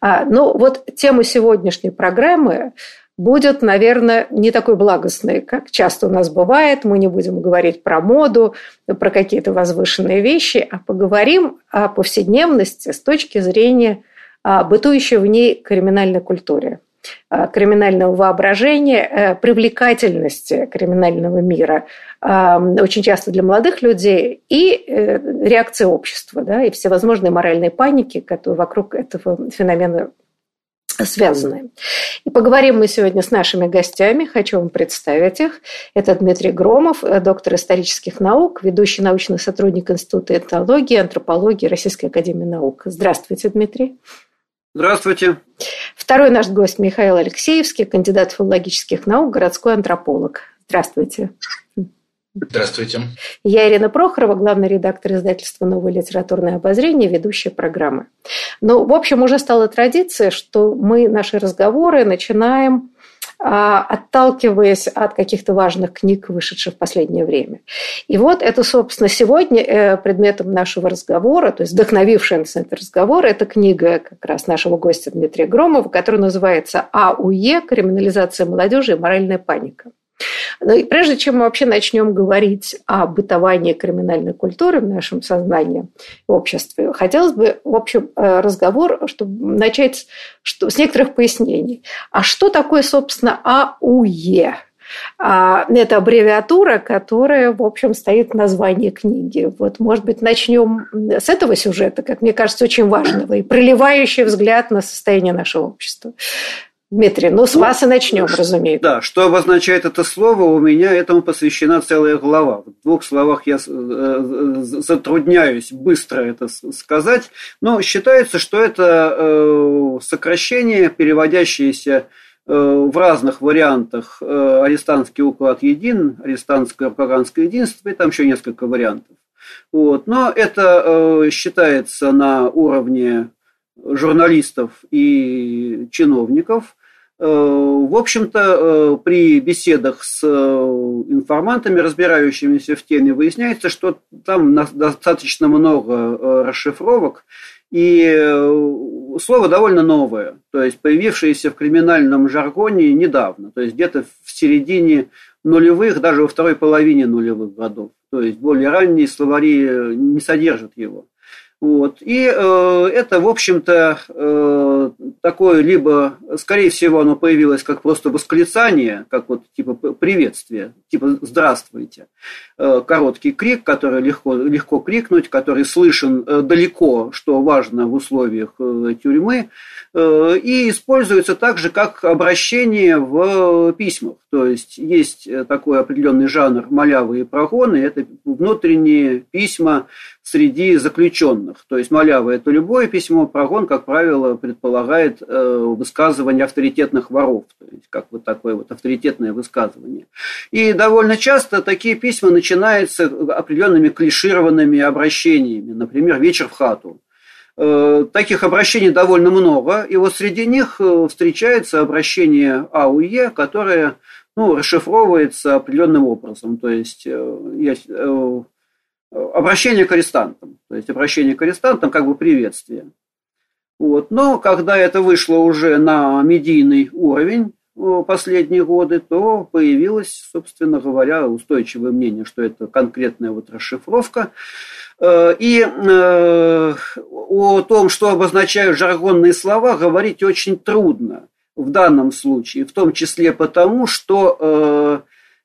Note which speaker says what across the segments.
Speaker 1: А, ну вот тема сегодняшней программы будет, наверное, не такой благостной, как часто у нас бывает. Мы не будем говорить про моду, про какие-то возвышенные вещи, а поговорим о повседневности с точки зрения а, бытующей в ней криминальной культуре. Э, криминального воображения, э, привлекательности криминального мира, э, очень часто для молодых людей, и реакции общества, да, и всевозможные моральные паники, которые вокруг этого феномена связаны. И поговорим мы сегодня с нашими гостями. Хочу вам представить их. Это Дмитрий Громов, доктор исторических наук, ведущий научный сотрудник Института этнологии, антропологии Российской академии наук. Здравствуйте, Дмитрий.
Speaker 2: Здравствуйте.
Speaker 1: Второй наш гость Михаил Алексеевский, кандидат филологических наук, городской антрополог. Здравствуйте.
Speaker 3: Здравствуйте.
Speaker 1: Я Ирина Прохорова, главный редактор издательства «Новое литературное обозрение», ведущая программы. Ну, в общем, уже стала традиция, что мы наши разговоры начинаем отталкиваясь от каких-то важных книг, вышедших в последнее время. И вот это, собственно, сегодня э, предметом нашего разговора, то есть вдохновившая нас этот разговор, это книга как раз нашего гостя Дмитрия Громова, которая называется «АУЕ. Криминализация молодежи и моральная паника». Ну прежде чем мы вообще начнем говорить о бытовании криминальной культуры в нашем сознании, в обществе, хотелось бы, в общем, э, разговор, чтобы начать что, с некоторых пояснений. А что такое, собственно, АУЕ? А, это аббревиатура, которая, в общем, стоит в названии книги. Вот, может быть, начнем с этого сюжета, как мне кажется, очень важного и проливающий взгляд на состояние нашего общества. Дмитрий, ну с ну, вас и начнем, разумеется.
Speaker 2: Да, что обозначает это слово, у меня этому посвящена целая глава. В двух словах я э, затрудняюсь быстро это сказать, но считается, что это э, сокращение, переводящееся э, в разных вариантах арестантский уклад един, арестантское афганское единство, и там еще несколько вариантов. Вот. Но это считается на уровне журналистов и чиновников. Э, в общем-то, э, при беседах с э, информантами, разбирающимися в теме, выясняется, что там достаточно много расшифровок, и слово довольно новое, то есть появившееся в криминальном жаргоне недавно, то есть где-то в середине нулевых, даже во второй половине нулевых годов. То есть более ранние словари не содержат его. Вот. И э, это, в общем-то, э, такое либо, скорее всего, оно появилось как просто восклицание, как вот типа приветствие, типа «здравствуйте». Э, короткий крик, который легко, легко крикнуть, который слышен э, далеко, что важно в условиях э, тюрьмы, э, и используется также как обращение в письмах. То есть есть такой определенный жанр малявы и прогоны, это внутренние письма среди заключенных. То есть малява – это любое письмо, прогон, как правило, предполагает э, высказывание авторитетных воров, то есть как вот такое вот авторитетное высказывание. И довольно часто такие письма начинаются определенными клишированными обращениями, например, «вечер в хату». Э, таких обращений довольно много, и вот среди них э, встречается обращение АУЕ, которое ну, расшифровывается определенным образом. То есть, есть обращение к арестантам. То есть обращение к арестантам как бы приветствие. Вот. Но когда это вышло уже на медийный уровень последние годы, то появилось, собственно говоря, устойчивое мнение, что это конкретная вот расшифровка. Э, и э, о том, что обозначают жаргонные слова, говорить очень трудно. в данном случае, в том числе потому, что э,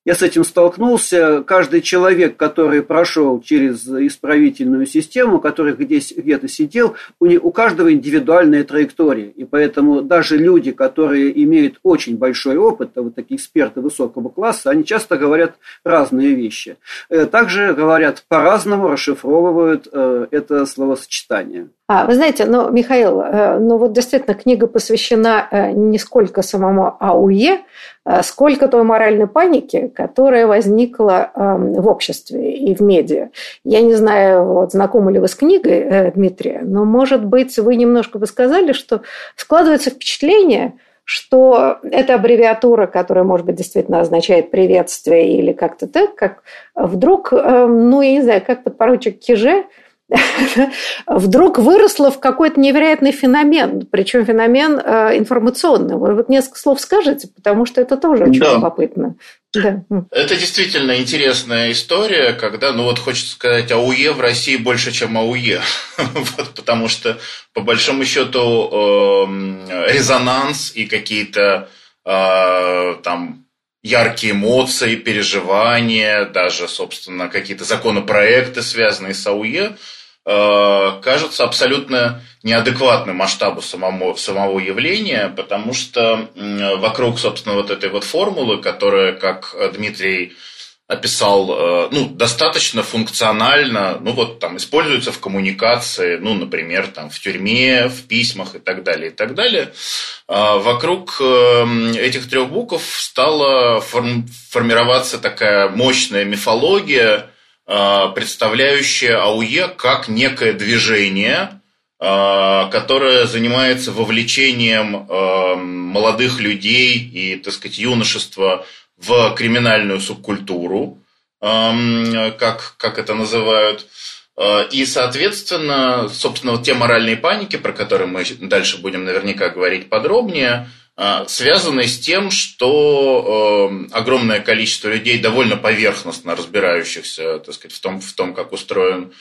Speaker 2: я с этим столкнулся. Каждый человек, который прошел через исправительную систему, который здесь где-то сидел, у, не, у каждого индивидуальная траектория. И поэтому даже люди, которые имеют очень большой опыт, вот такие эксперты высокого класса, они часто говорят разные вещи. Э, также говорят по-разному, расшифровывают э, это словосочетание.
Speaker 1: А, вы знаете, ну, Михаил, э, ну вот действительно книга посвящена не сколько самому АУЕ, Э, сколько той моральной паники, которая возникла эм, в обществе и в медиа. Я не знаю, вот, знакомы ли вы с книгой э, Дмитрия, но, может быть, вы немножко бы сказали, что складывается впечатление, что эта аббревиатура, которая, может быть, действительно означает приветствие или как-то так, как вдруг, эм, ну, я не знаю, как подпоручик Киже – вдруг выросло в какой-то невероятный феномен, причем феномен э, информационный. Вы вот несколько слов скажете, потому что это тоже очень да. любопытно.
Speaker 3: Да. Это действительно интересная история, когда, ну вот хочется сказать, АУЕ в России больше, чем АУЕ. вот, потому что, по большому счету, э, резонанс и какие-то э, там яркие эмоции, переживания, даже, собственно, какие-то законопроекты, связанные с АУЕ, Э, кажется абсолютно неадекватным масштабу самого, самого явления, потому что вокруг, собственно, вот этой вот формулы, которая, как Дмитрий описал, э, ну, достаточно функционально, ну, вот там используется в коммуникации, ну, например, там в тюрьме, в письмах и так далее, и так далее. А вокруг эм, этих трех букв стала формироваться такая мощная мифология, Э, представляющее АУЕ как некое движение, э, которое занимается вовлечением э, молодых людей и, так сказать, юношества в криминальную субкультуру, как, как это называют. И, соответственно, собственно, вот те моральные паники, про которые мы дальше будем наверняка говорить подробнее – а, связанные с тем, что э, огромное количество людей, довольно поверхностно разбирающихся так сказать, в, том, в том, как устроен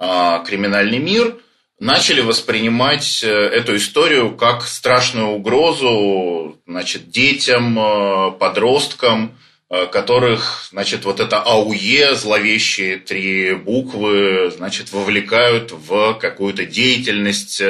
Speaker 3: э, криминальный мир, начали воспринимать э, эту историю как страшную угрозу значит, детям, э, подросткам, э, которых, значит, вот это АУЕ, зловещие три буквы, значит, вовлекают в какую-то деятельность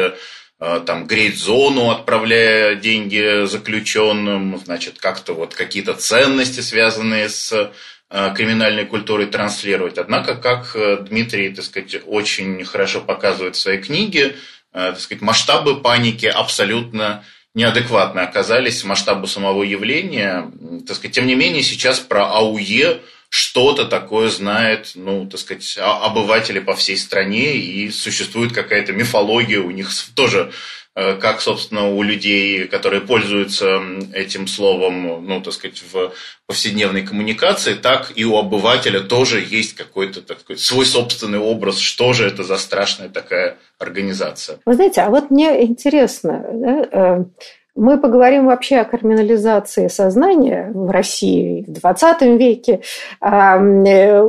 Speaker 3: там греть зону, отправляя деньги заключенным, значит, как-то вот какие-то ценности, связанные с криминальной культурой транслировать. Однако, как э, Дмитрий, так сказать, очень хорошо показывает в своей книге, так сказать, масштабы паники абсолютно неадекватны оказались масштабу самого явления. Так сказать, тем не менее, сейчас про АУЕ что-то такое знает, ну, так сказать, обыватели по всей стране, и существует какая-то мифология у них тоже э, как, собственно, у людей, которые пользуются этим словом, ну, так сказать, в повседневной коммуникации, так и у обывателя тоже есть какой-то такой свой собственный образ, что же это за страшная такая организация.
Speaker 1: Вы знаете, а вот мне интересно, да, э, мы поговорим вообще о криминализации сознания в России в 20 веке э,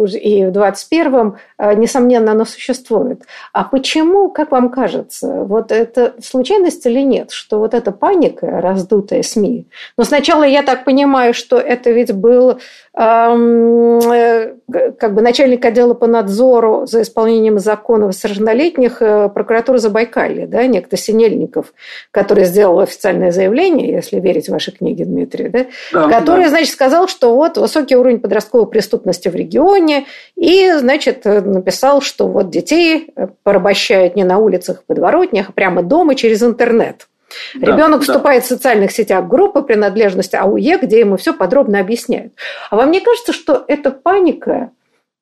Speaker 1: и в 21 а, несомненно, оно существует. А почему, как вам кажется, вот это случайность или нет, что вот эта паника, раздутая СМИ, но сначала я так понимаю, что это ведь был Э, как бы начальник отдела по надзору за исполнением законов совершеннолетних э, прокуратуры Забайкалья, да, некто Синельников, который сделал официальное заявление, если верить вашей книге, Дмитрий, да, да, который, да. значит, сказал, что вот высокий уровень подростковой преступности в регионе, и, значит, написал, что вот детей порабощают не на улицах и подворотнях, а прямо дома через интернет. Да, Ребенок да. вступает в социальных сетях группы принадлежности АУЕ, где ему все подробно объясняют. А вам не кажется, что эта паника,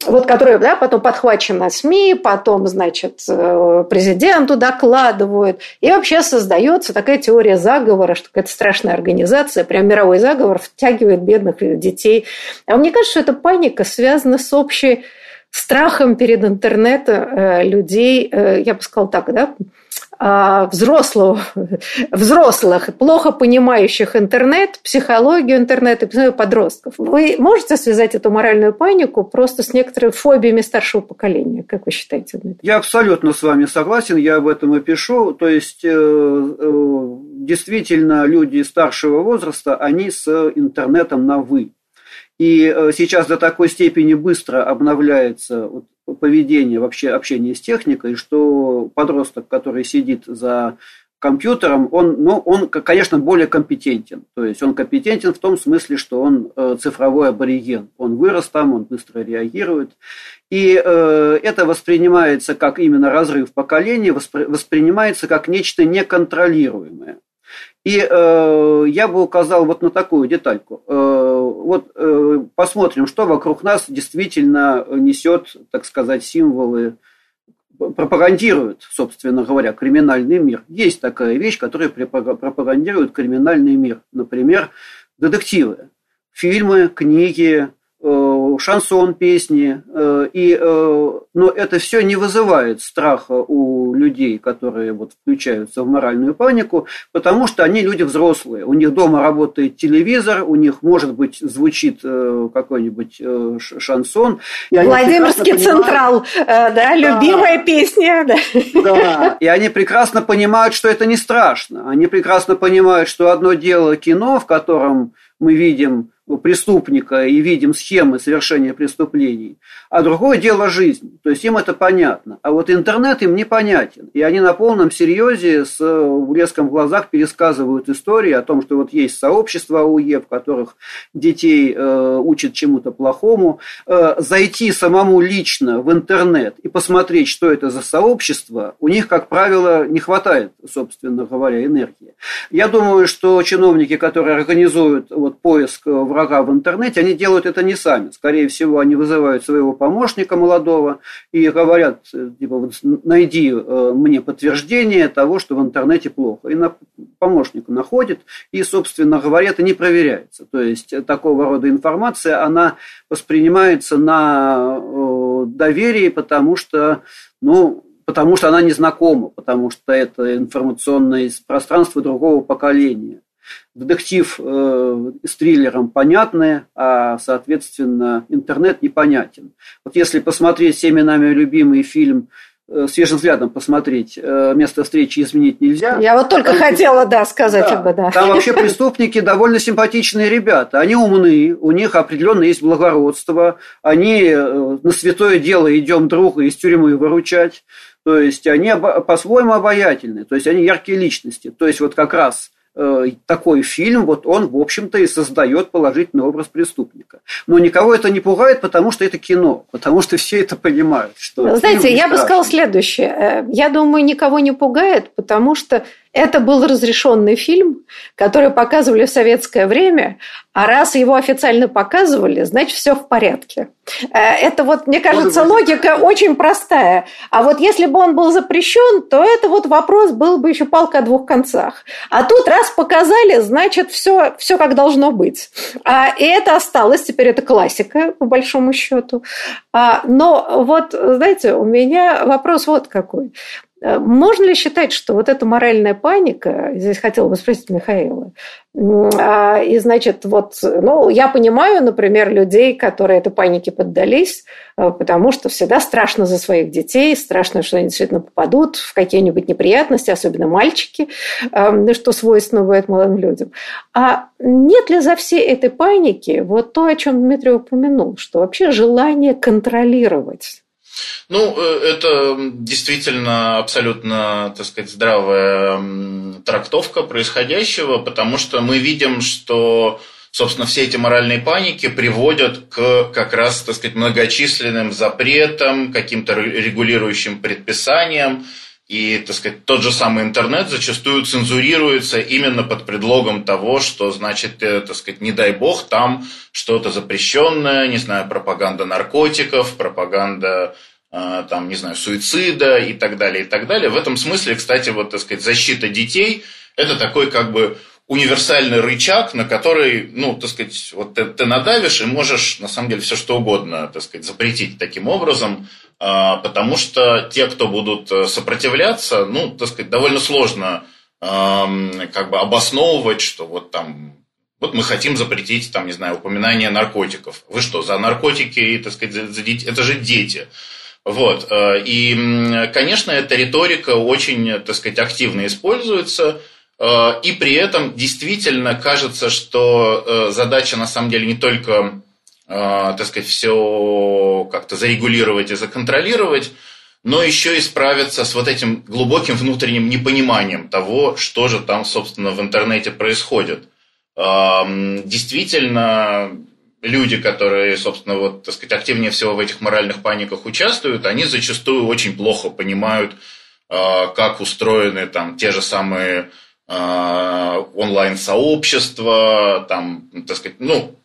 Speaker 1: вот, которая да, потом подхвачена СМИ, потом, значит, э, президенту докладывают, и вообще создается такая теория заговора, что какая-то страшная организация, прям мировой заговор, втягивает бедных детей. А мне кажется, что эта паника связана с общей страхом перед интернетом э, людей, э, я бы сказала так, да, взрослого, взрослых, плохо понимающих интернет, психологию интернета, подростков. Вы можете связать эту моральную панику просто с некоторыми фобиями старшего поколения? Как вы считаете?
Speaker 2: Я абсолютно с вами согласен, я об этом и пишу. То есть, э, э, действительно, люди старшего возраста, они с интернетом на «вы». И э, сейчас до такой степени быстро обновляется поведение, вообще общение с техникой, что подросток, который сидит за компьютером, он, ну, он, конечно, более компетентен. То есть он компетентен в том смысле, что он э, цифровой абориген. Он вырос там, он быстро реагирует. И э, это воспринимается как именно разрыв поколений, воспри, воспринимается как нечто неконтролируемое. И э, я бы указал вот на такую детальку. Э, вот э, посмотрим, что вокруг нас действительно несет, так сказать, символы, пропагандирует, собственно говоря, криминальный мир. Есть такая вещь, которая пропагандирует криминальный мир. Например, детективы, фильмы, книги, Э, шансон песни, э, и, э, но это все не вызывает страха у людей, которые вот включаются в моральную панику, потому что они люди взрослые, у них дома работает телевизор, у них, может быть, звучит какой-нибудь шансон.
Speaker 1: Владимирский Централ, да, да, любимая песня. Да.
Speaker 2: да, и они прекрасно понимают, что это не страшно, они прекрасно понимают, что одно дело кино, в котором мы видим преступника и видим схемы совершения преступлений, а другое дело жизнь. То есть им это понятно. А вот интернет им непонятен. И они на полном серьезе с блеском в глазах пересказывают истории о том, что вот есть сообщества АУЕ, в которых детей э, учат чему-то плохому. Э, зайти самому лично в интернет и посмотреть, что это за сообщество, у них, как правило, не хватает, собственно говоря, энергии. Я думаю, что чиновники, которые организуют вот поиск в врага в интернете, они делают это не сами. Скорее всего, они вызывают своего помощника молодого и говорят, э, типа, вот, найди э, мне подтверждение того, что в интернете плохо. И на, помощник находит, и, собственно говоря, это не проверяется. То есть, э, такого рода информация, она воспринимается на доверии, потому что, ну, потому что она незнакома, потому что это информационное пространство другого поколения детектив э, с триллером понятный, а, соответственно, интернет непонятен. Вот если посмотреть всеми нами любимый фильм э, свежим взглядом посмотреть, э, место встречи изменить нельзя.
Speaker 1: Я вот только там, хотела, да, сказать
Speaker 2: да,
Speaker 1: об этом.
Speaker 2: Там вообще преступники довольно симпатичные ребята. Они умны, у них определенно есть благородство, они э, на святое дело идем друга из тюрьмы выручать. То есть они по-своему обаятельны, то есть они яркие личности. То есть вот как раз такой фильм, вот он, в общем-то, и создает положительный образ преступника. Но никого это не пугает, потому что это кино, потому что все это понимают. Что
Speaker 1: Знаете, я бы сказал следующее. Э, я думаю, никого не пугает, потому что это был разрешенный фильм, который показывали в советское время, а раз его официально показывали, значит, все в порядке. Э, это вот, мне кажется, логика очень простая. А вот если бы он был запрещен, то это вот вопрос был бы еще палка о двух концах. А тут раз показали, значит, все, все как должно быть. А, и это осталось, теперь это классика, по большому счету. А, но вот, знаете, у меня вопрос вот какой. Э, можно ли считать, что вот эта моральная паника, здесь хотела бы спросить Михаила, а, и значит, вот, ну, я понимаю, например, людей, которые этой панике поддались, э, потому что всегда страшно за своих детей, страшно, что они действительно попадут в какие-нибудь неприятности, особенно мальчики, э, что свойственно бывает молодым людям. А нет ли за всей этой паники вот то, о чем Дмитрий упомянул, что вообще желание контролировать
Speaker 3: ну, э, это действительно абсолютно, так сказать, здравая трактовка происходящего, потому что мы видим, что собственно, все эти моральные паники приводят к как раз, так сказать, многочисленным запретам, каким-то регулирующим предписаниям. И, так сказать, тот же самый интернет зачастую цензурируется именно под предлогом того, что, значит, э, так сказать, не дай бог, там что-то запрещенное, не знаю, пропаганда наркотиков, пропаганда Э, там, не знаю, суицида и так далее, и так далее. В этом смысле, кстати, вот, так сказать, защита детей – это такой как бы универсальный рычаг, на который, ну, так сказать, вот ты, ты надавишь и можешь, на самом деле, все что угодно, так сказать, запретить таким образом, а, потому что те, кто будут э, сопротивляться, ну, так сказать, довольно сложно как бы обосновывать, что вот там вот мы хотим запретить, там, не знаю, упоминание наркотиков. Вы что, за наркотики, так сказать, за, за дети? Это же дети. Вот. Э, и, конечно, эта риторика очень, так сказать, активно используется. Э, и при этом действительно кажется, что э, задача на самом деле не только, так сказать, все как-то зарегулировать и законтролировать, но еще и справиться с вот этим глубоким внутренним непониманием того, что же там, собственно, в интернете происходит. Действительно, люди, которые, собственно, вот, так сказать, активнее всего в этих моральных паниках участвуют, они зачастую очень плохо понимают, как устроены там те же самые онлайн-сообщества, там, так сказать, ну,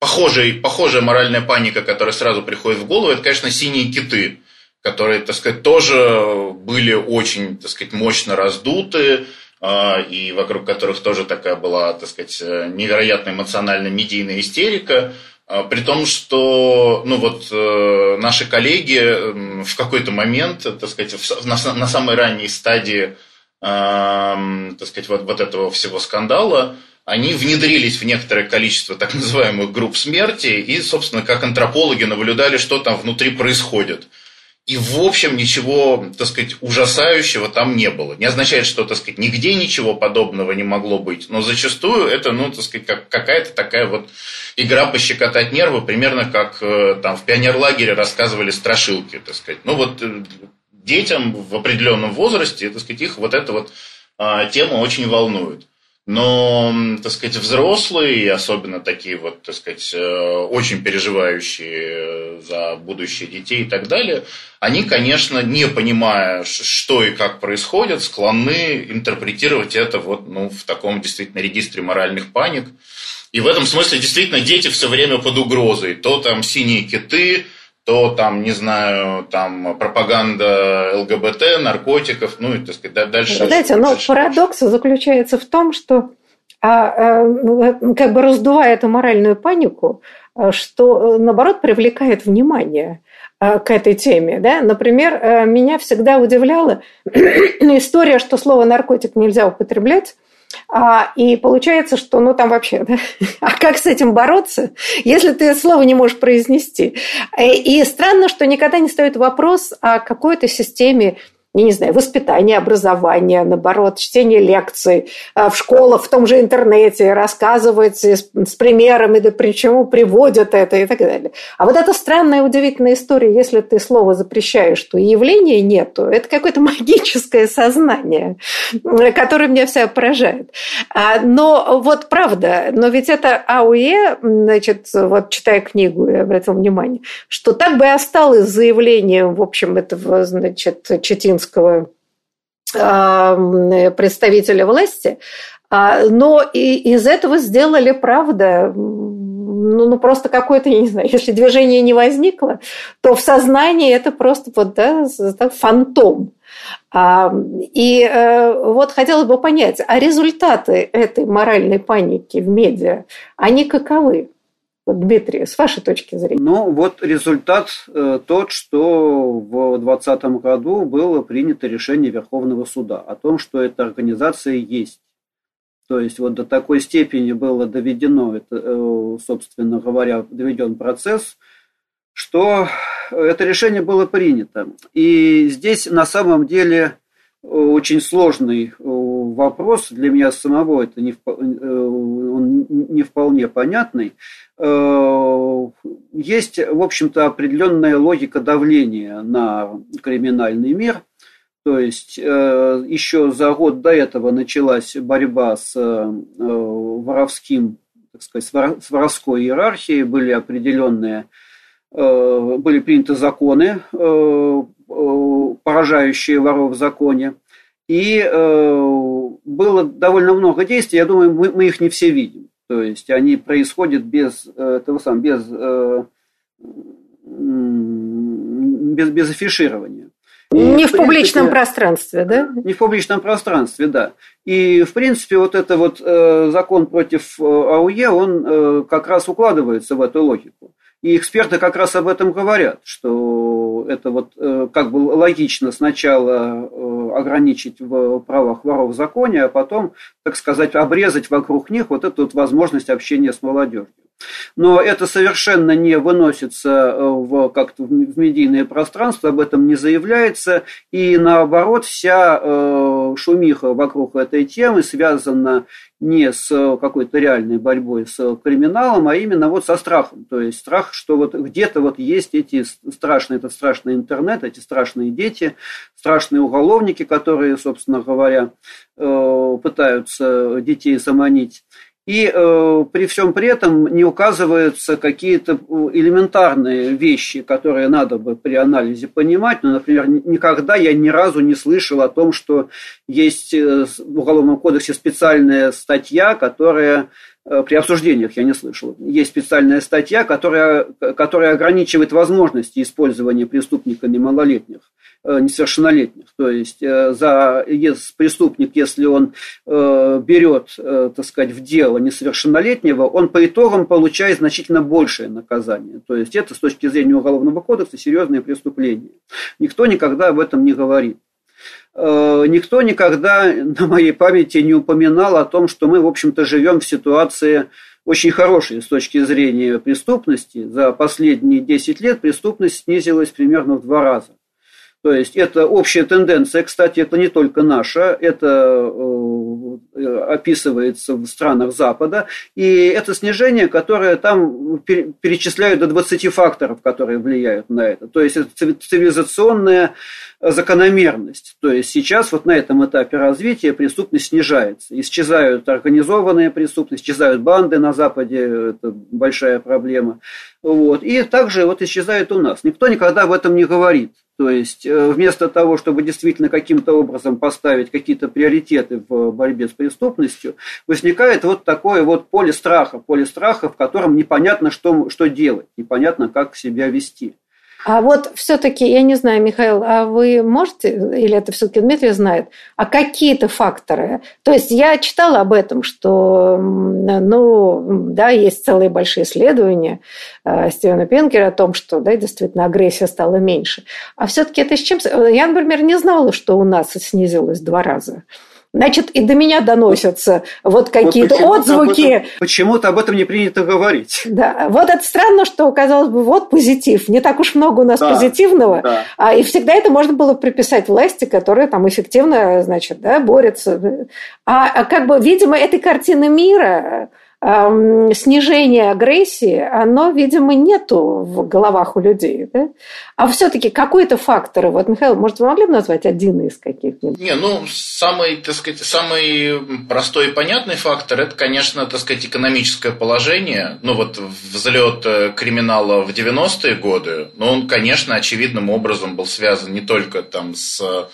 Speaker 3: похожая, похожая моральная паника, которая сразу приходит в голову, это, конечно, синие киты, которые, так сказать, тоже были очень, так сказать, мощно раздуты, а, и вокруг которых тоже такая была, так сказать, невероятно эмоциональная медийная истерика, а, при том, что ну вот, э, наши коллеги в какой-то момент, так сказать, на самой ранней стадии так сказать, вот, вот этого всего скандала, они внедрились в некоторое количество так называемых групп смерти и, собственно, как антропологи наблюдали, что там внутри происходит. И, в общем, ничего, так сказать, ужасающего там не было. Не означает, что, так сказать, нигде ничего подобного не могло быть. Но зачастую это, ну, так сказать, как, какая-то такая вот игра пощекотать нервы, примерно как э, там в пионерлагере рассказывали страшилки, так сказать. Ну, вот э, детям в определенном возрасте, так сказать, их вот эта вот а, тема очень волнует. Но, так сказать, взрослые, особенно такие вот, так сказать, э, очень переживающие за будущее детей и так далее, они, конечно, не понимая, что и как происходит, склонны интерпретировать это вот, ну, в таком действительно регистре моральных паник. И в этом смысле действительно дети все время под угрозой. То там синие киты, то там, не знаю, там пропаганда ЛГБТ, наркотиков, ну и, так сказать, дальше...
Speaker 1: Знаете, но дальше, парадокс дальше. заключается в том, что а, а, как бы раздувая эту моральную панику, а, что, наоборот, привлекает внимание к этой теме. Да? Например, меня всегда удивляла история, что слово «наркотик» нельзя употреблять, а, и получается, что ну там вообще, да? а как с этим бороться, если ты слово не можешь произнести? И странно, что никогда не стоит вопрос о какой-то системе не знаю, воспитание, образование, наоборот, чтение лекций а, в школах, в том же интернете, рассказывать с, примерами, да почему приводят это и так далее. А вот эта странная, удивительная история, если ты слово запрещаешь, то явления нету, это какое-то магическое сознание, которое меня вся поражает. А, но вот правда, но ведь это АУЕ, значит, вот читая книгу, я обратил внимание, что так бы и осталось заявлением, в общем, этого, значит, Четинского украинского представителя власти, а, но и из этого сделали, правда, ну, ну просто какое-то, я не знаю, если движение не возникло, то в сознании это просто вот, да, фантом. А, и э, вот хотелось бы понять, а результаты этой моральной паники в медиа, они каковы? Дмитрий, с вашей точки зрения?
Speaker 2: Ну, вот результат э, тот, что в 2020 году было принято решение Верховного суда о том, что эта организация есть. То есть вот до такой степени было доведено, это, э, собственно говоря, доведен процесс, что это решение было принято. И здесь на самом деле очень сложный э, вопрос для меня самого, это не, э, он не вполне понятный. Э, есть, в общем-то, определенная логика давления на криминальный мир. То есть еще за год до этого началась борьба с воровским, так сказать, с воровской иерархией, были определенные, были приняты законы поражающие воров в законе. И э, было довольно много действий, я думаю, мы, мы их не все видим. То есть они происходят без э, того самого, без, без, без афиширования.
Speaker 1: И, не в, в публичном пространстве, да?
Speaker 2: Не в публичном пространстве, да. И, в принципе, вот это вот э, закон против э, АУЕ, он э, как раз укладывается в эту логику. И эксперты как раз об этом говорят, что это вот э, как бы логично сначала э, ограничить в правах воров в законе, а потом, так сказать, обрезать вокруг них вот эту вот возможность общения с молодежью. Но это совершенно не выносится э, в, как-то в медийное пространство, об этом не заявляется. И наоборот, вся э, шумиха вокруг этой темы связана не с какой-то реальной борьбой с криминалом, а именно вот со страхом. То есть страх, что вот где-то вот есть эти страшные, этот страшный интернет, эти страшные дети, страшные уголовники, которые, собственно говоря, э, пытаются детей заманить. И э, при всем при этом не указываются какие-то э, элементарные вещи, которые надо бы при анализе понимать. Ну, например, никогда я ни разу не слышал о том, что есть э, в Уголовном кодексе специальная статья, которая при обсуждениях я не слышал. Есть специальная статья, которая, которая ограничивает возможности использования преступниками малолетних. Э, несовершеннолетних. То есть э, за если преступник, если он э, берет, так сказать, в дело несовершеннолетнего, он по итогам получает значительно большее наказание. То есть это с точки зрения Уголовного кодекса серьезное преступление. Никто никогда об этом не говорит. Никто никогда на моей памяти не упоминал о том, что мы, в общем-то, живем в ситуации очень хорошей с точки зрения преступности. За последние 10 лет преступность снизилась примерно в два раза. То есть это общая тенденция, кстати, это не только наша, это э, описывается в странах Запада, и это снижение, которое там перечисляют до 20 факторов, которые влияют на это. То есть это цивилизационная закономерность. То есть сейчас вот на этом этапе развития преступность снижается. Исчезают организованные преступности, исчезают банды на Западе, это большая проблема. Вот. И также вот исчезает у нас. Никто никогда об этом не говорит. То есть э, вместо того, чтобы действительно каким-то образом поставить какие-то приоритеты в борьбе с преступностью, возникает вот такое вот поле страха, поле страха, в котором непонятно, что, что делать, непонятно, как себя вести.
Speaker 1: А вот все-таки, я не знаю, Михаил, а вы можете, или это все-таки Дмитрий знает, а какие-то факторы? То есть я читала об этом, что, ну, да, есть целые большие исследования э, Стивена Пенкера о том, что, да, действительно, агрессия стала меньше. А все-таки это с чем? Я, например, не знала, что у нас снизилось два раза. Значит, и до меня доносятся вот какие-то вот отзвуки.
Speaker 2: Почему-то об этом не принято говорить.
Speaker 1: Да, вот это странно, что, казалось бы, вот позитив. Не так уж много у нас да, позитивного. Да. А, и всегда это можно было приписать власти, которые там эффективно, значит, да, борются. А, а как бы, видимо, этой картины мира снижение агрессии, оно, видимо, нету в головах у людей. Да? А все-таки какой-то фактор, вот, Михаил, может, вы могли бы назвать один из каких-нибудь?
Speaker 3: Не, ну, самый, так сказать, самый простой и понятный фактор – это, конечно, так сказать, экономическое положение. Ну, вот взлет э, криминала в 90-е годы, но он, конечно, очевидным образом был связан не только там с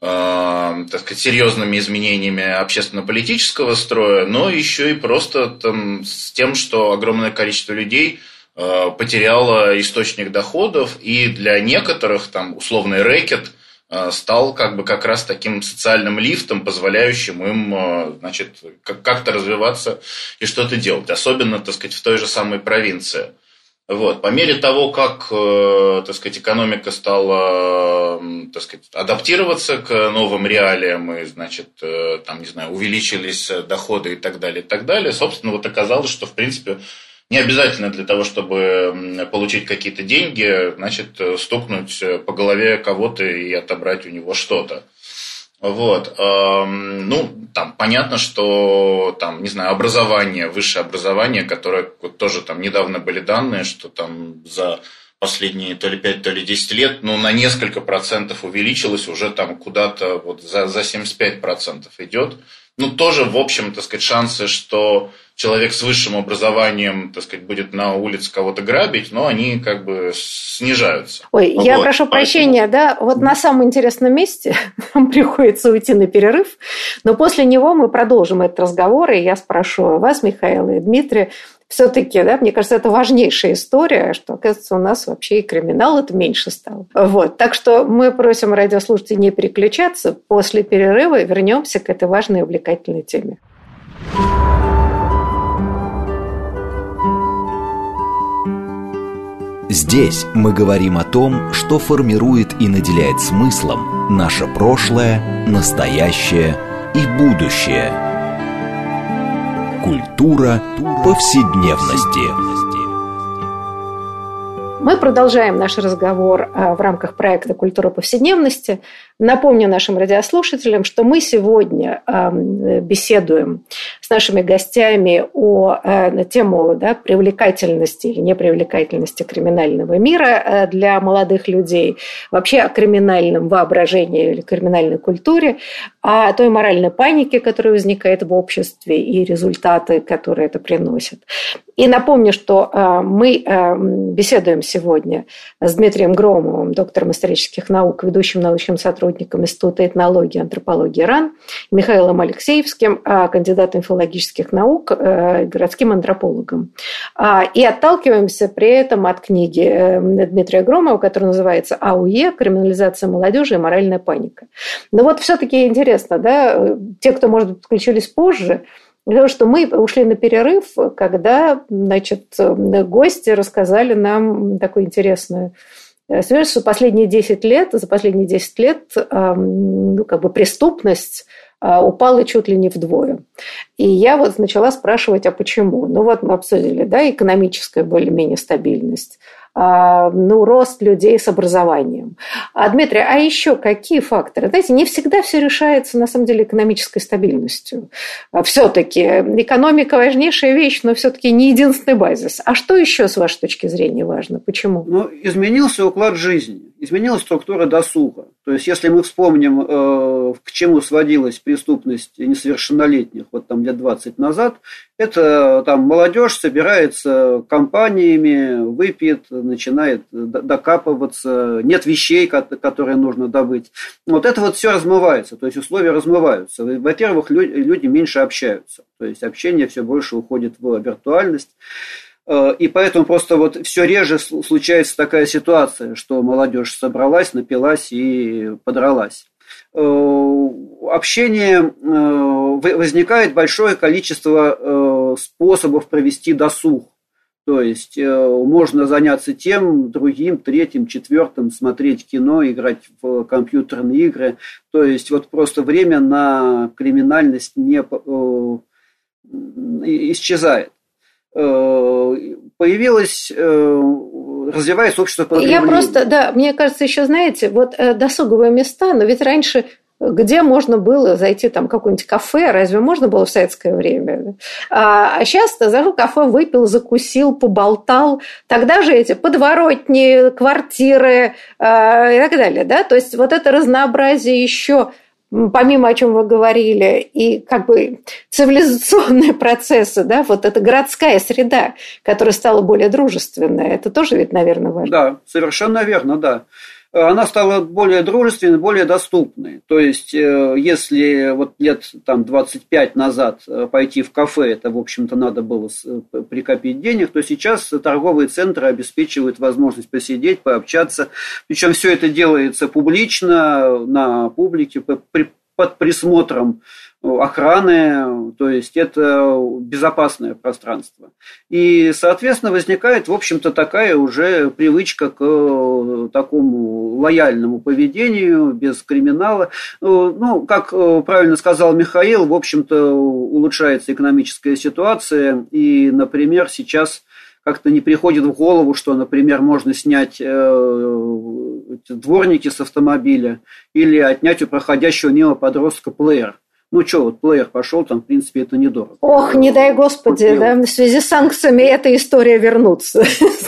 Speaker 3: так сказать, серьезными изменениями общественно-политического строя, но еще и просто там, с тем, что огромное количество людей э, потеряло источник доходов, и для некоторых там условный рэкет э, стал как бы как раз таким социальным лифтом, позволяющим им значит, как-то развиваться и что-то делать. Особенно, так сказать, в той же самой провинции. Вот. По мере того, как э, так сказать, экономика стала так сказать, адаптироваться к новым реалиям, и, значит, э, там, не знаю, увеличились доходы и так далее, и так далее, собственно, вот оказалось, что, в принципе, не обязательно для того, чтобы получить какие-то деньги, значит, стукнуть по голове кого-то и отобрать у него что-то. Вот. Ну, там понятно, что там, не знаю, образование, высшее образование, которое вот тоже там недавно были данные, что там за последние то ли 5, то ли 10 лет, ну, на несколько процентов увеличилось, уже там куда-то вот за, за 75 процентов идет. Ну, тоже, в общем, так сказать, шансы, что человек с высшим образованием, так сказать, будет на улице кого-то грабить, но они как бы снижаются.
Speaker 1: Ой, вот. я прошу Поэтому... прощения, да, вот на самом интересном месте нам приходится уйти на перерыв, но после него мы продолжим этот разговор, и я спрошу вас, Михаил и Дмитрий, все-таки, да, мне кажется, это важнейшая история, что, оказывается, у нас вообще и криминал это меньше стал. Вот. Так что мы просим радиослушателей не переключаться. После перерыва вернемся к этой важной и увлекательной теме.
Speaker 4: Здесь мы говорим о том, что формирует и наделяет смыслом наше прошлое, настоящее и будущее. Культура повседневности.
Speaker 1: Мы продолжаем наш разговор а, в рамках проекта «Культура повседневности». Напомню нашим радиослушателям, что мы сегодня беседуем с нашими гостями о, э, на тему да, привлекательности или непривлекательности криминального мира э, для молодых людей, вообще о криминальном воображении или криминальной культуре, о той моральной панике, которая возникает в обществе и результаты, которые это приносит. И напомню, что э, мы беседуем сегодня с Дмитрием Громовым, доктором исторических наук, ведущим научным сотрудником Института этнологии и антропологии РАН, Михаилом Алексеевским, а, кандидатом филологических наук, э, городским антропологом. А, и отталкиваемся при этом от книги э, Дмитрия Громова, которая называется «АУЕ. Криминализация молодежи и моральная паника». Но вот все-таки интересно, да, те, кто, может быть, подключились позже, Потому что мы ушли на перерыв, когда значит, гости рассказали нам такую интересную свидетельство, что последние 10 лет, за последние 10 лет ну, как бы преступность а, упала чуть ли не вдвое. И я вот начала спрашивать, а почему? Ну вот мы обсудили, да, экономическая более-менее стабильность, ну, рост людей с образованием. А, Дмитрий, а еще какие факторы? Знаете, не всегда все решается, на самом деле, экономической стабильностью. А, все-таки экономика важнейшая вещь, но все-таки не единственный базис. А что еще, с вашей точки зрения, важно? Почему?
Speaker 2: Ну, изменился уклад жизни, изменилась структура досуга. То есть, если мы вспомним, э, к чему сводилась преступность несовершеннолетних, вот там лет 20 назад, это там молодежь собирается компаниями, выпьет, начинает докапываться, нет вещей, которые нужно добыть. Вот это вот все размывается, то есть условия размываются. Во-первых, люди меньше общаются, то есть общение все больше уходит в виртуальность. Э, и поэтому просто вот все реже случается такая ситуация, что молодежь собралась, напилась и подралась. Э, общение э, возникает большое количество способов провести досуг. То есть можно заняться тем, другим, третьим, четвертым, смотреть кино, играть в компьютерные игры. То есть вот просто время на криминальность не исчезает. Э, появилось, э, развивается общество
Speaker 1: Я просто, да, мне кажется, еще, знаете, вот э, досуговые места, но ведь раньше где можно было зайти там какое-нибудь кафе, разве можно было в советское время? А сейчас ты зашел в кафе, выпил, закусил, поболтал. Тогда же эти подворотни, квартиры э, и так далее. Да? То есть вот это разнообразие еще помимо о чем вы говорили, и как бы цивилизационные процессы, да, вот эта городская среда, которая стала более дружественной, это тоже ведь, наверное, важно.
Speaker 2: Да, совершенно верно, да она стала более дружественной, более доступной. То есть, э, если вот лет там, 25 назад э, пойти в кафе, это, в общем-то, надо было э, прикопить денег, то сейчас торговые центры обеспечивают возможность посидеть, пообщаться. Причем все это делается публично, на публике, под присмотром охраны, то есть это безопасное пространство. И, соответственно, возникает, в общем-то, такая уже привычка к э, такому лояльному поведению, без криминала. Ну, ну, как э, правильно сказал Михаил, в общем-то, улучшается экономическая ситуация, и, например, сейчас как-то не приходит в голову, что, например, можно снять э, дворники с автомобиля или отнять у проходящего мимо подростка плеер. Ну что, вот плеер пошел, там, в принципе, это недорого.
Speaker 1: Ох, не дай господи, да, в связи с санкциями эта история вернуться.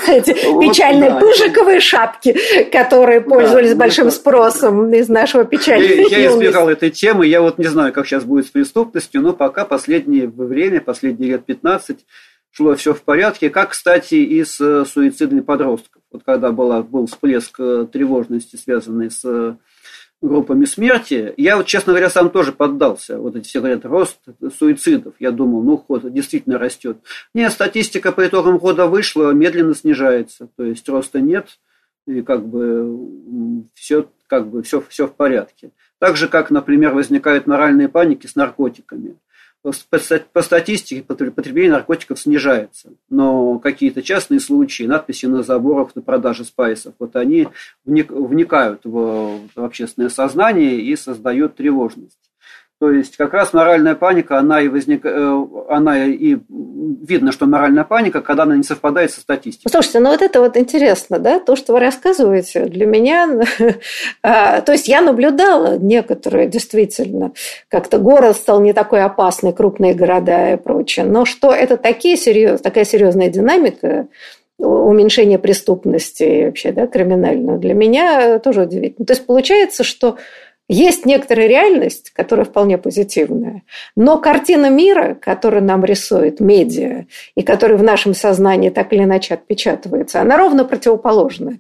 Speaker 1: Эти печальные пыжиковые шапки, которые пользовались большим спросом из нашего печального
Speaker 2: Я избегал этой темы, я вот не знаю, как сейчас будет с преступностью, но пока последнее время, последние лет 15, шло все в порядке, как, кстати, и с э, суицидами подростков. Вот когда была, был всплеск э, тревожности, связанный с группами смерти. Я, вот, честно говоря, сам тоже поддался. Вот эти все говорят, рост суицидов. Я думал, ну, ход действительно растет. Нет, статистика по итогам года вышла, медленно снижается. То есть роста нет, и как бы все, как бы все, все в порядке. Так же, как, например, возникают моральные паники с наркотиками по статистике потребление наркотиков снижается, но какие-то частные случаи, надписи на заборах на продаже спайсов, вот они вникают в общественное сознание и создают тревожность. То есть как раз моральная паника, она и возник, э, она и видно, что моральная паника, когда она не совпадает со статистикой.
Speaker 1: Слушайте, ну вот это вот интересно, да, то, что вы рассказываете, для меня, а, то есть я наблюдала некоторые действительно, как-то город стал не такой опасный, крупные города и прочее, но что это такие серьез, такая серьезная динамика, уменьшение преступности вообще да, криминального, для меня тоже удивительно. То есть получается, что есть некоторая реальность, которая вполне позитивная, но картина мира, которую нам рисует медиа и которая в нашем сознании так или иначе отпечатывается, она ровно противоположная.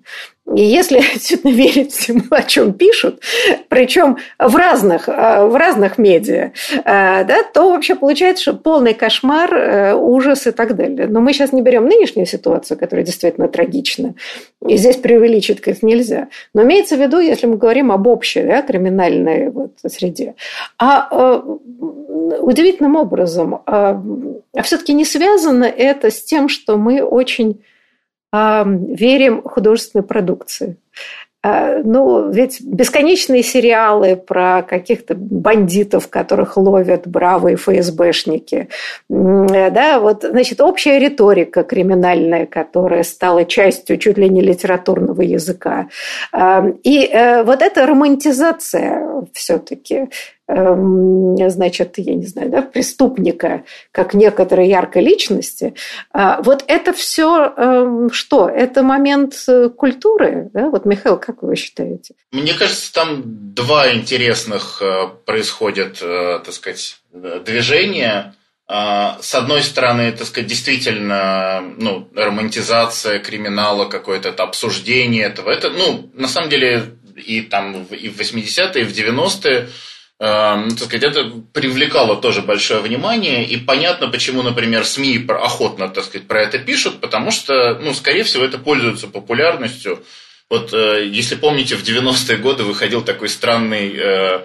Speaker 1: И если действительно верить всему, о чем пишут, причем в разных, э, в разных медиа, э, да, то вообще получается, что полный кошмар, э, ужас и так далее. Но мы сейчас не берем нынешнюю ситуацию, которая действительно трагична, и здесь преувеличить, конечно, нельзя. Но имеется в виду, если мы говорим об общей да, криминальной вот, среде. А удивительным образом, а все-таки не связано это с тем, что мы очень верим художественной продукции. А, ну, ведь бесконечные сериалы про каких-то бандитов, которых ловят бравые ФСБшники. Да, вот, значит, общая риторика криминальная, которая стала частью чуть ли не литературного языка. И э, вот эта романтизация все-таки значит, я не знаю, да, преступника, как некоторой яркой личности. А вот это все эм, что? Это момент э, культуры? Да? Вот, Михаил, как вы считаете?
Speaker 3: Мне кажется, там два интересных э, происходят, э, так сказать, движения. А, с одной стороны, так сказать, действительно, ну, романтизация криминала, какое-то это обсуждение этого. Это, ну, на самом деле, и там и в 80-е, и в 90-е Эм, так сказать, это привлекало тоже большое внимание, и понятно, почему, например, СМИ охотно, так сказать, про это пишут, потому что, ну, скорее всего, это пользуется популярностью. Вот, э, если помните, в 90-е годы выходил такой странный э,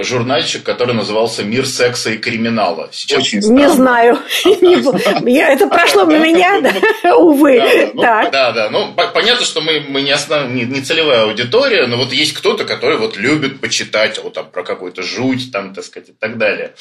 Speaker 3: журнальчик, который назывался «Мир секса и криминала».
Speaker 1: Сейчас Очень не знаю. Это прошло на меня, увы.
Speaker 3: Да, да. Ну, понятно, что мы не целевая аудитория, но вот есть кто-то, который вот любит почитать вот там про какую-то жуть, там, так сказать, и так далее.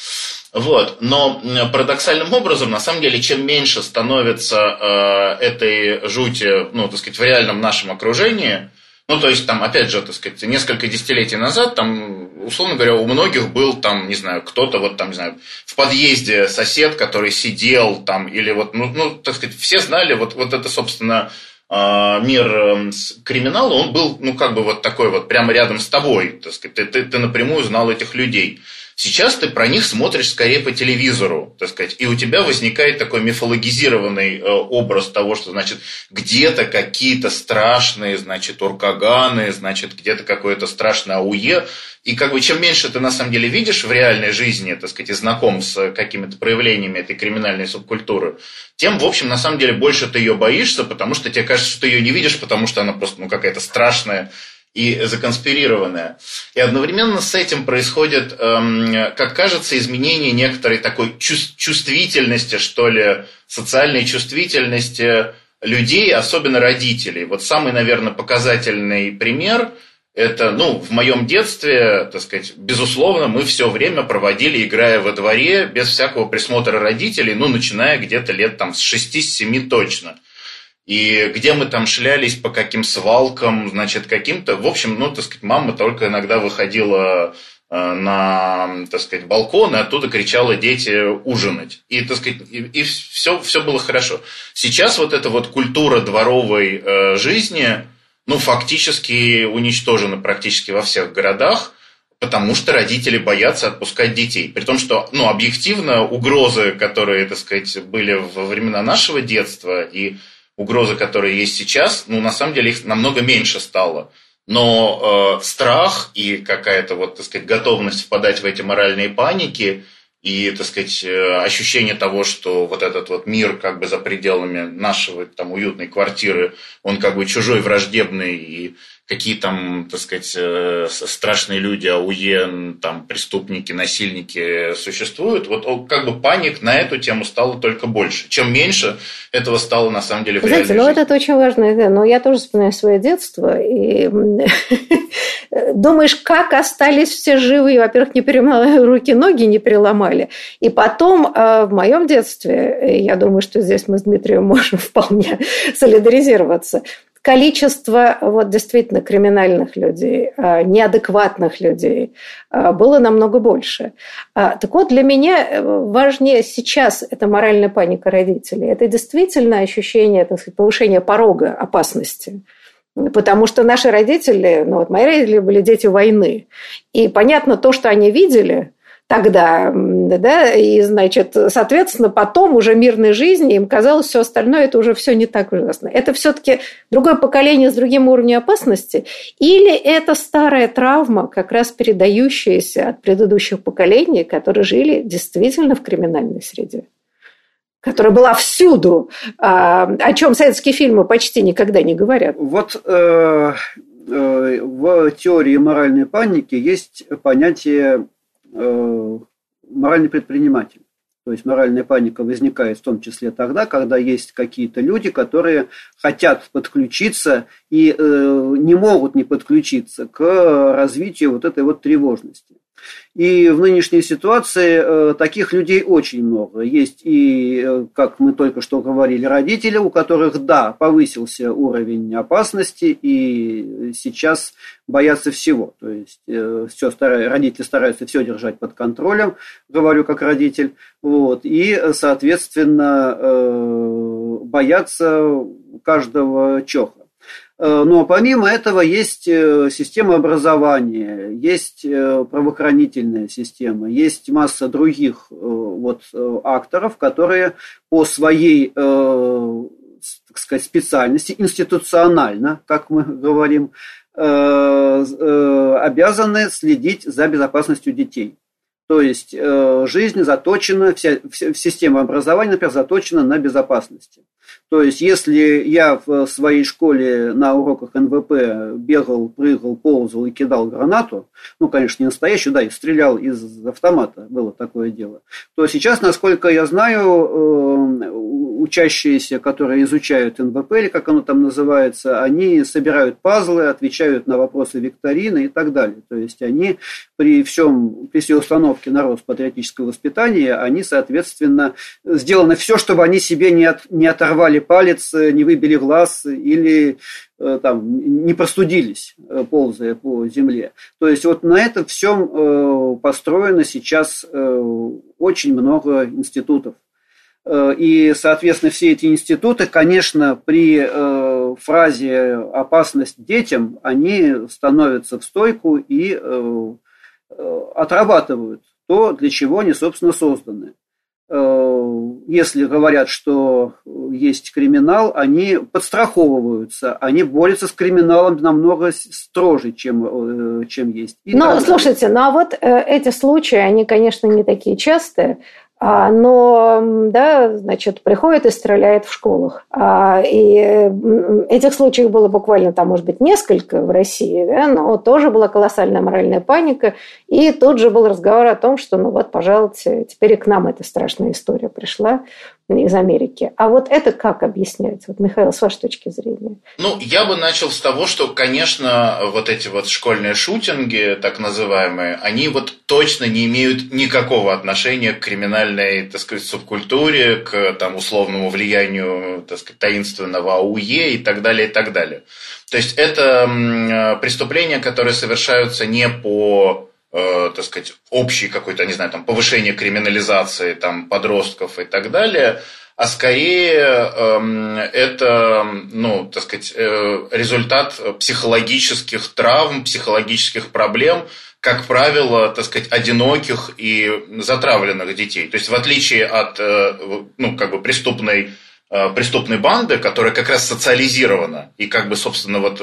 Speaker 3: Вот. Но парадоксальным образом, на самом деле, чем меньше становится э, этой жути, ну, так сказать, в реальном нашем окружении, ну, то есть, там, опять же, так сказать, несколько десятилетий назад, там, условно говоря, у многих был, там, не знаю, кто-то, вот, там, не знаю, в подъезде сосед, который сидел, там, или вот, ну, ну так сказать, все знали, вот, вот это, собственно, а, мир эм, криминала, он был, ну, как бы вот такой вот, прямо рядом с тобой, так сказать, ты, ты, ты напрямую знал этих людей. Сейчас ты про них смотришь скорее по телевизору, так сказать, и у тебя возникает такой мифологизированный э, образ того, что, значит, где-то какие-то страшные, значит, уркаганы, значит, где-то какое-то страшное АУЕ, и как бы чем меньше ты на самом деле видишь в реальной жизни, так сказать, и знаком с какими-то проявлениями этой криминальной субкультуры, тем, в общем, на самом деле больше ты ее боишься, потому что тебе кажется, что ты ее не видишь, потому что она просто, ну, какая-то страшная, и законспирированное. И одновременно с этим происходит, эм, как кажется, изменение некоторой такой чувствительности, что ли, социальной чувствительности людей, особенно родителей. Вот самый, наверное, показательный пример – это, ну, в моем детстве, так сказать, безусловно, мы все время проводили, играя во дворе, без всякого присмотра родителей, ну, начиная где-то лет там с 6-7 точно – и где мы там шлялись, по каким свалкам, значит, каким-то. В общем, ну, так сказать, мама только иногда выходила э, на, так сказать, балкон, и оттуда кричала дети ужинать. И, так сказать, и, и все, все было хорошо. Сейчас вот эта вот культура дворовой э, жизни, ну, фактически уничтожена практически во всех городах, потому что родители боятся отпускать детей. При том, что, ну, объективно угрозы, которые, так сказать, были во времена нашего детства и угрозы, которые есть сейчас, ну, на самом деле их намного меньше стало. Но э, страх и какая-то вот, так сказать, готовность впадать в эти моральные паники и, так сказать, э, ощущение того, что вот этот вот мир как бы за пределами нашего там уютной квартиры, он как бы чужой, враждебный и какие там, так сказать, э, страшные люди, АУЕ, там, преступники, насильники существуют, вот как бы паник на эту тему стало только больше. Чем меньше этого стало на самом деле в
Speaker 1: Знаете, ну вот это очень важно. Но я тоже вспоминаю свое детство, и думаешь, как остались все живы, во-первых, не переломали руки, ноги не переломали. И потом э, в моем детстве, я думаю, что здесь мы с Дмитрием можем вполне солидаризироваться, количество вот действительно криминальных людей, а, неадекватных людей а, было намного больше. А, так вот, для меня э, важнее сейчас это моральная паника родителей. Это действительно ощущение так сказать, повышения порога опасности. Потому что наши родители, ну вот мои родители были дети войны. И понятно, то, что они видели, тогда, да, и, значит, соответственно, потом уже мирной жизни им казалось все остальное, это уже все не так ужасно. Это все-таки другое поколение с другим уровнем опасности, или это старая травма, как раз передающаяся от предыдущих поколений, которые жили действительно в криминальной среде? которая была всюду, а, о чем советские фильмы почти никогда не говорят.
Speaker 2: Вот э, э, в теории моральной паники есть понятие Э, моральный предприниматель. То есть моральная паника возникает в том числе тогда, когда есть какие-то люди, которые хотят подключиться и э, не могут не подключиться к развитию вот этой вот тревожности. И в нынешней ситуации э, таких людей очень много. Есть и, э, как мы только что говорили, родители, у которых, да, повысился уровень опасности, и сейчас боятся всего. То есть э, все стараются, родители стараются все держать под контролем, говорю как родитель, вот, и, соответственно, боятся каждого чоха. Э, но помимо этого есть э, система образования, есть э, правоохранительная система, есть масса других вот, акторов, которые по своей так сказать, специальности, институционально, как мы говорим, обязаны следить за безопасностью детей. То есть жизнь заточена, вся, вся система образования, например, заточена на безопасности. То есть, если я в своей школе на уроках НВП бегал, прыгал, ползал и кидал гранату, ну, конечно, не настоящую, да, и стрелял из автомата, было такое дело, то сейчас, насколько я знаю, э, учащиеся, которые изучают НВП, или как оно там называется, они собирают пазлы, отвечают на вопросы викторины и так далее. То есть, они при всем, при всей установке на рост патриотического воспитания, они, соответственно, сделаны все, чтобы они себе не, от, не оторвали палец, не выбили глаз или э, там, не простудились, э, ползая по земле. То есть вот на этом всем э, построено сейчас очень много институтов. И, соответственно, все эти институты, конечно, при фразе «опасность детям», они становятся в стойку и отрабатывают то, для чего они, собственно, созданы. Э, если говорят, что есть криминал, они подстраховываются, они борются с криминалом намного строже, чем, э, чем есть.
Speaker 1: И ну, слушайте, ну а вот э, эти случаи, они, конечно, не такие частые, но, да, значит, приходит и стреляет в школах. А, и этих случаев было буквально там, может быть, несколько в России, да, но тоже была колоссальная моральная паника. И тут же был разговор о том, что, ну вот, пожалуйста, теперь и к нам эта страшная история пришла из Америки. А вот это как объясняется? Вот, Михаил, с вашей точки зрения.
Speaker 3: Ну, я бы начал с того, что, конечно, вот эти вот школьные шутинги, так называемые, они вот точно не имеют никакого отношения к криминальной, так сказать, субкультуре, к там условному влиянию, так сказать, таинственного АУЕ и так далее, и так далее. То есть это преступления, которые совершаются не по э, так сказать, общий какой-то, не знаю, там, повышение криминализации там, подростков и так далее, а скорее э, это, ну, так сказать, э, результат психологических травм, психологических проблем, как правило, так сказать, одиноких и затравленных детей. То есть, в отличие от, э, ну, как бы преступной преступной банды, которая как раз социализирована и как бы, собственно, вот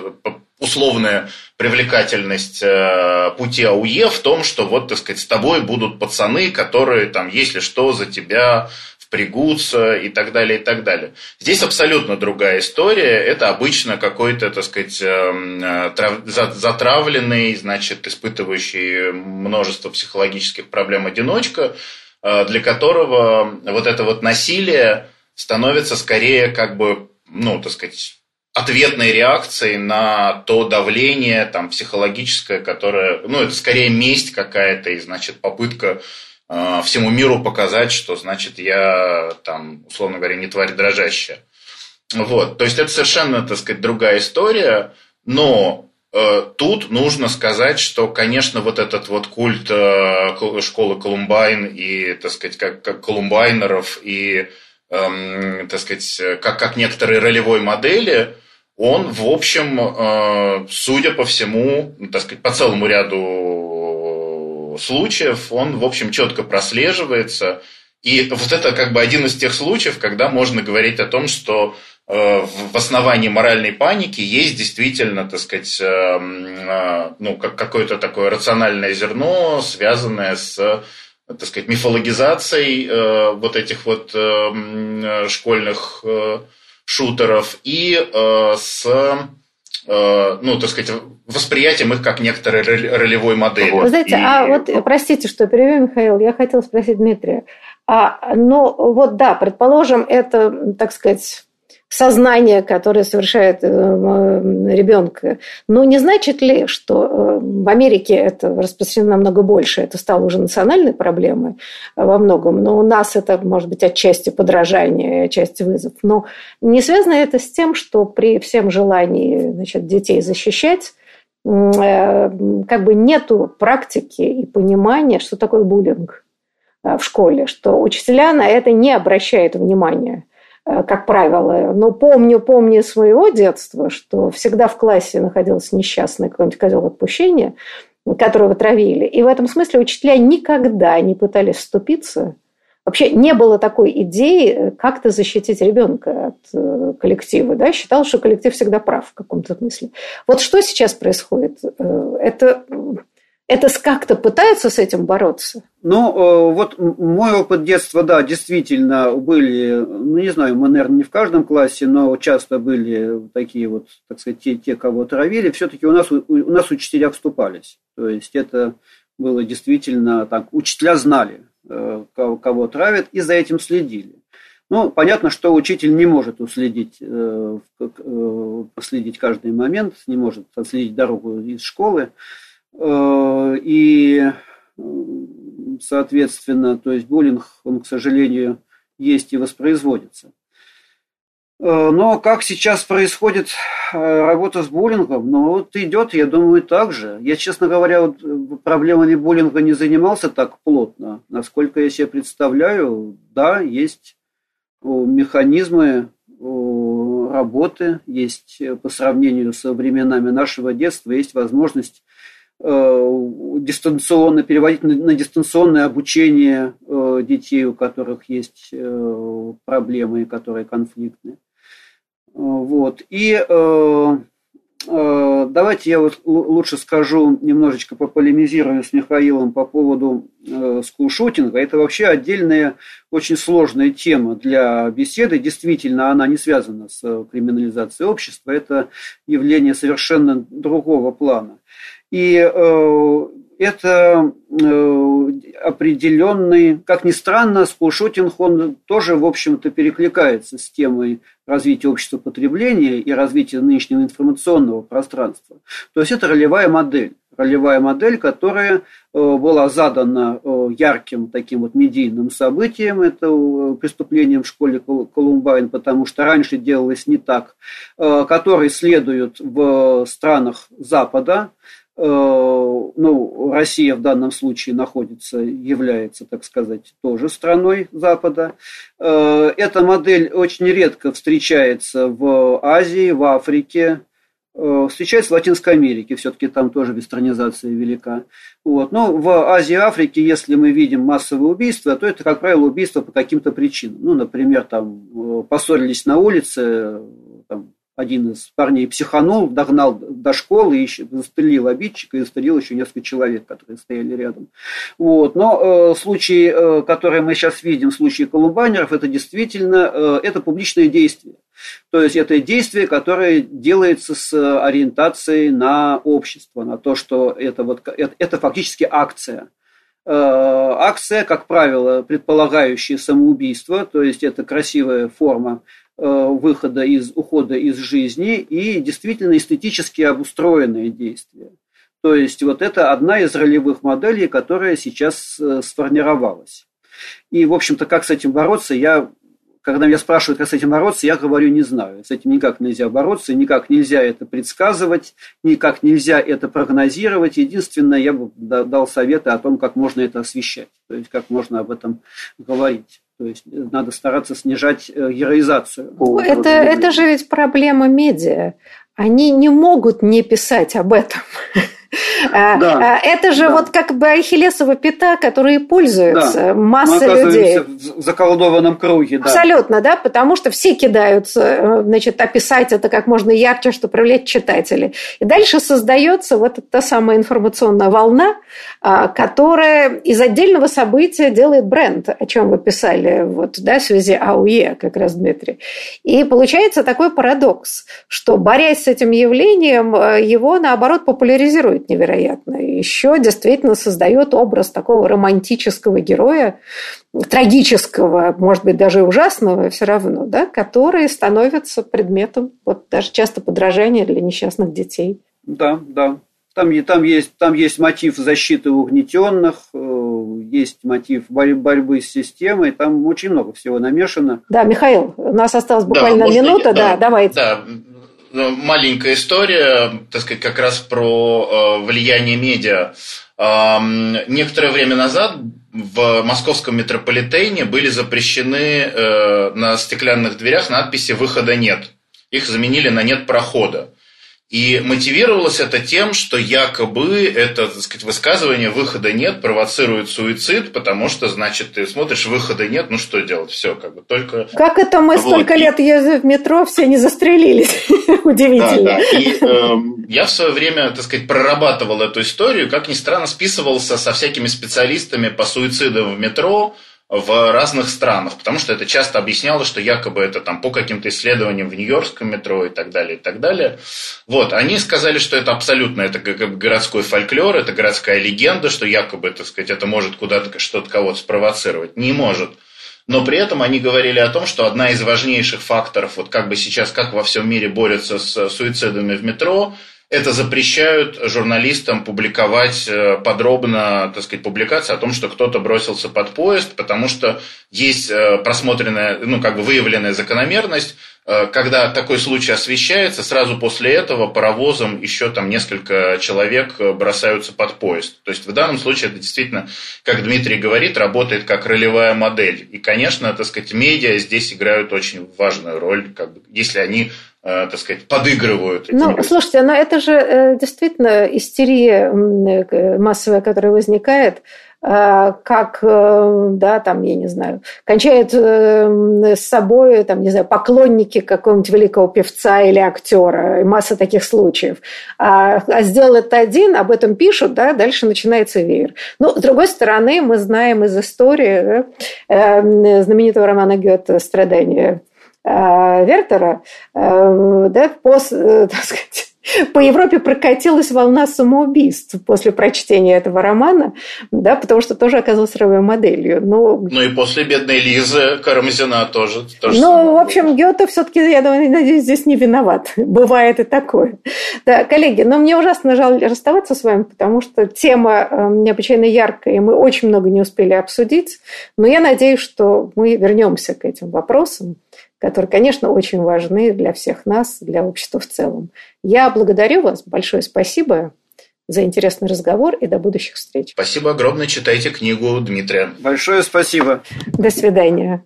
Speaker 3: условная привлекательность э, пути АУЕ в том, что вот, так сказать, с тобой будут пацаны, которые там, если что, за тебя впрягутся и так далее, и так далее. Здесь абсолютно другая история. Это обычно какой-то, так сказать, эм, э, затравленный, значит, испытывающий множество психологических проблем одиночка, э, для которого вот это вот насилие становится скорее как бы, ну, так сказать, ответной реакцией на то давление там, психологическое, которое, ну, это скорее месть какая-то и, значит, попытка э, всему миру показать, что, значит, я там, условно говоря, не тварь дрожащая. Вот, то есть это совершенно, так сказать, другая история, но э, тут нужно сказать, что, конечно, вот этот вот культ э, школы Колумбайн и, так сказать, как, как колумбайнеров и, э, так сказать, как, как некоторые ролевой модели – он, в общем, э, судя по всему, так сказать, по целому ряду случаев, он, в общем, четко прослеживается. И вот это как бы один из тех случаев, когда можно говорить о том, что э, в основании моральной паники есть действительно, так сказать, э, ну, какое-то такое рациональное зерно, связанное с так сказать, мифологизацией вот этих вот школьных шутеров и э, с э, ну, так сказать, восприятием их как некоторой ролевой модели.
Speaker 1: Вы знаете, и... а вот, простите, что перебью, Михаил, я хотела спросить Дмитрия. А, ну, вот да, предположим, это, так сказать, сознание, которое совершает э, ребенка. Но не значит ли, что э, в Америке это распространено намного больше, это стало уже национальной проблемой во многом, но у нас это, может быть, отчасти подражание, отчасти вызов. Но не связано это с тем, что при всем желании значит, детей защищать, э, как бы нету практики и понимания, что такое буллинг в школе, что учителя на это не обращают внимания. Э, как правило. Но помню, помню своего детства, что всегда в классе находился несчастный какой-нибудь козел отпущения, которого травили. И в этом смысле учителя никогда не пытались вступиться. Вообще не было такой идеи э, как-то защитить ребенка от э, коллектива. Да? Считал, что коллектив всегда прав в каком-то смысле. Вот что сейчас происходит? Это это как-то пытаются с этим бороться?
Speaker 2: Ну, э, вот мой опыт детства, да, действительно были, ну, не знаю, мы, наверное, не в каждом классе, но часто были такие вот, так сказать, те, те кого травили, все-таки у нас, у нас учителя вступались. То есть это было действительно так, учителя знали, э, кого, травят, и за этим следили. Ну, понятно, что учитель не может уследить, э, последить каждый момент, не может отследить дорогу из школы. Э, и, соответственно, то есть буллинг, он, к сожалению, есть и воспроизводится. Э, но как сейчас происходит э, работа с буллингом? Ну, вот идет, я думаю, так же. Я, честно говоря, вот проблемами буллинга не занимался так плотно. Насколько я себе представляю, да, есть механизмы работы, есть по сравнению с временами нашего детства, есть возможность дистанционно, переводить на, на дистанционное обучение э, детей, у которых есть э, проблемы, которые конфликтны. Вот. И давайте я вот лучше скажу, немножечко пополемизирую с Михаилом по поводу скулшутинга. Это вообще отдельная, очень сложная тема для беседы. Действительно, она не связана с криминализацией общества. Это явление совершенно другого плана. И э, это э, определенный, как ни странно, скулшотинг, он тоже, в общем-то, перекликается с темой развития общества потребления и развития нынешнего информационного пространства. То есть это ролевая модель. Ролевая модель, которая э, была задана ярким таким вот медийным событием, это преступлением в школе Колумбайн, потому что раньше делалось не так, который следует в странах Запада, ну, Россия в данном случае находится, является, так сказать, тоже страной Запада. Э, эта модель очень редко встречается в Азии, в Африке, э, встречается в Латинской Америке, все-таки там тоже вестернизация велика. Вот. Но в Азии и Африке, если мы видим массовые убийства, то это, как правило, убийства по каким-то причинам. Ну, например, там поссорились на улице, там, один из парней психанул, догнал до школы, и застрелил обидчика и застрелил еще несколько человек, которые стояли рядом. Вот. Но э, случай, э, который мы сейчас видим, случай колумбайнеров, это действительно э, это публичное действие. То есть это действие, которое делается с ориентацией на общество, на то, что это, вот, это, это фактически акция. Э, акция, как правило, предполагающая самоубийство, то есть это красивая форма Э, выхода из ухода из жизни и действительно эстетически обустроенные действия. То есть вот это одна из ролевых моделей, которая сейчас э, сформировалась. И, в общем-то, как с этим бороться, я, когда меня спрашивают, как с этим бороться, я говорю, не знаю. С этим никак нельзя бороться, никак нельзя это предсказывать, никак нельзя это прогнозировать. Единственное, я бы дал советы о том, как можно это освещать, то есть как можно об этом говорить. То есть надо стараться снижать э, героизацию.
Speaker 1: Это, это же ведь проблема медиа. Они не могут не писать об этом. А, да, а, это же да. вот как бы Ахиллесова пята, которые пользуются да. масса Мы людей.
Speaker 2: в заколдованном круге. Да.
Speaker 1: Абсолютно, да, потому что все кидаются, э, значит, описать это как можно ярче, чтобы привлечь читателей. И дальше создается вот та самая информационная волна, а, которая из отдельного события делает бренд, о чем вы писали вот, да, в связи АУЕ, как раз, Дмитрий. И получается такой парадокс, что борясь с этим явлением, э, его, наоборот, популяризирует мотивирует невероятно. Еще действительно создает образ такого романтического героя, трагического, может быть, даже ужасного все равно, да, который становится предметом вот даже часто подражания для несчастных детей.
Speaker 2: Да, да. Там, там, есть, там есть мотив защиты угнетенных, э, есть мотив борьбы с системой, там очень много всего намешано.
Speaker 1: Да, Михаил, у нас осталось буквально да, минута, да, да, давайте.
Speaker 3: Да, маленькая история, так сказать, как раз про э, влияние медиа. Некоторое время назад в московском метрополитене были запрещены э, на стеклянных дверях надписи «Выхода нет». Их заменили на «Нет прохода». И мотивировалось это тем, что якобы это, так сказать, высказывание выхода нет провоцирует суицид, потому что, значит, ты смотришь, выхода нет, ну что делать, все, как бы только...
Speaker 1: Как это мы вот. столько лет ездим в метро, все не застрелились? Удивительно. Да, да.
Speaker 3: И э, я в свое время, так сказать, прорабатывал эту историю, как ни странно, списывался со всякими специалистами по суицидам в метро, в разных странах, потому что это часто объясняло, что якобы это там по каким-то исследованиям в Нью-Йоркском метро и так далее, и так далее. Вот, они сказали, что это абсолютно это городской фольклор, это городская легенда, что якобы, так сказать, это может куда-то что-то кого-то спровоцировать. Не может. Но при этом они говорили о том, что одна из важнейших факторов, вот как бы сейчас, как во всем мире борются с суицидами в метро, это запрещают журналистам публиковать э, подробно, так сказать, публикации о том, что кто-то бросился под поезд, потому что есть э, просмотренная, ну, как бы выявленная закономерность, э, когда такой случай освещается, сразу после этого паровозом еще там несколько человек бросаются под поезд. То есть в данном случае это действительно, как Дмитрий говорит, работает как ролевая модель. И, конечно, так сказать, медиа здесь играют очень важную роль, как бы, если они так сказать, подыгрывают.
Speaker 1: Ну, слушайте, но это же э, действительно истерия э, массовая, которая возникает, как, да, там, я не знаю, кончают с собой, там, не знаю, поклонники какого-нибудь великого певца или актера, и масса таких случаев. А, а сделал это один, об этом пишут, да, дальше начинается веер. Но, с другой стороны, мы знаем из истории да, знаменитого романа Гёте «Страдания Э, Вертера, э, да, после, э, так сказать, по Европе прокатилась волна самоубийств после прочтения этого романа, да, потому что тоже оказалась ролевой моделью. Но...
Speaker 3: Ну и после бедной Лизы Карамзина тоже. тоже
Speaker 1: ну, в общем, Гёте все-таки, я надеюсь, здесь не виноват. Бывает и такое. Да, коллеги, но мне ужасно жаль расставаться с вами, потому что тема необычайно яркая, и мы очень много не успели обсудить. Но я надеюсь, что мы вернемся к этим вопросам которые, конечно, очень важны для всех нас, для общества в целом. Я благодарю вас. Большое спасибо за интересный разговор и до будущих встреч.
Speaker 3: Спасибо огромное. Читайте книгу Дмитрия.
Speaker 2: Большое спасибо.
Speaker 1: До свидания.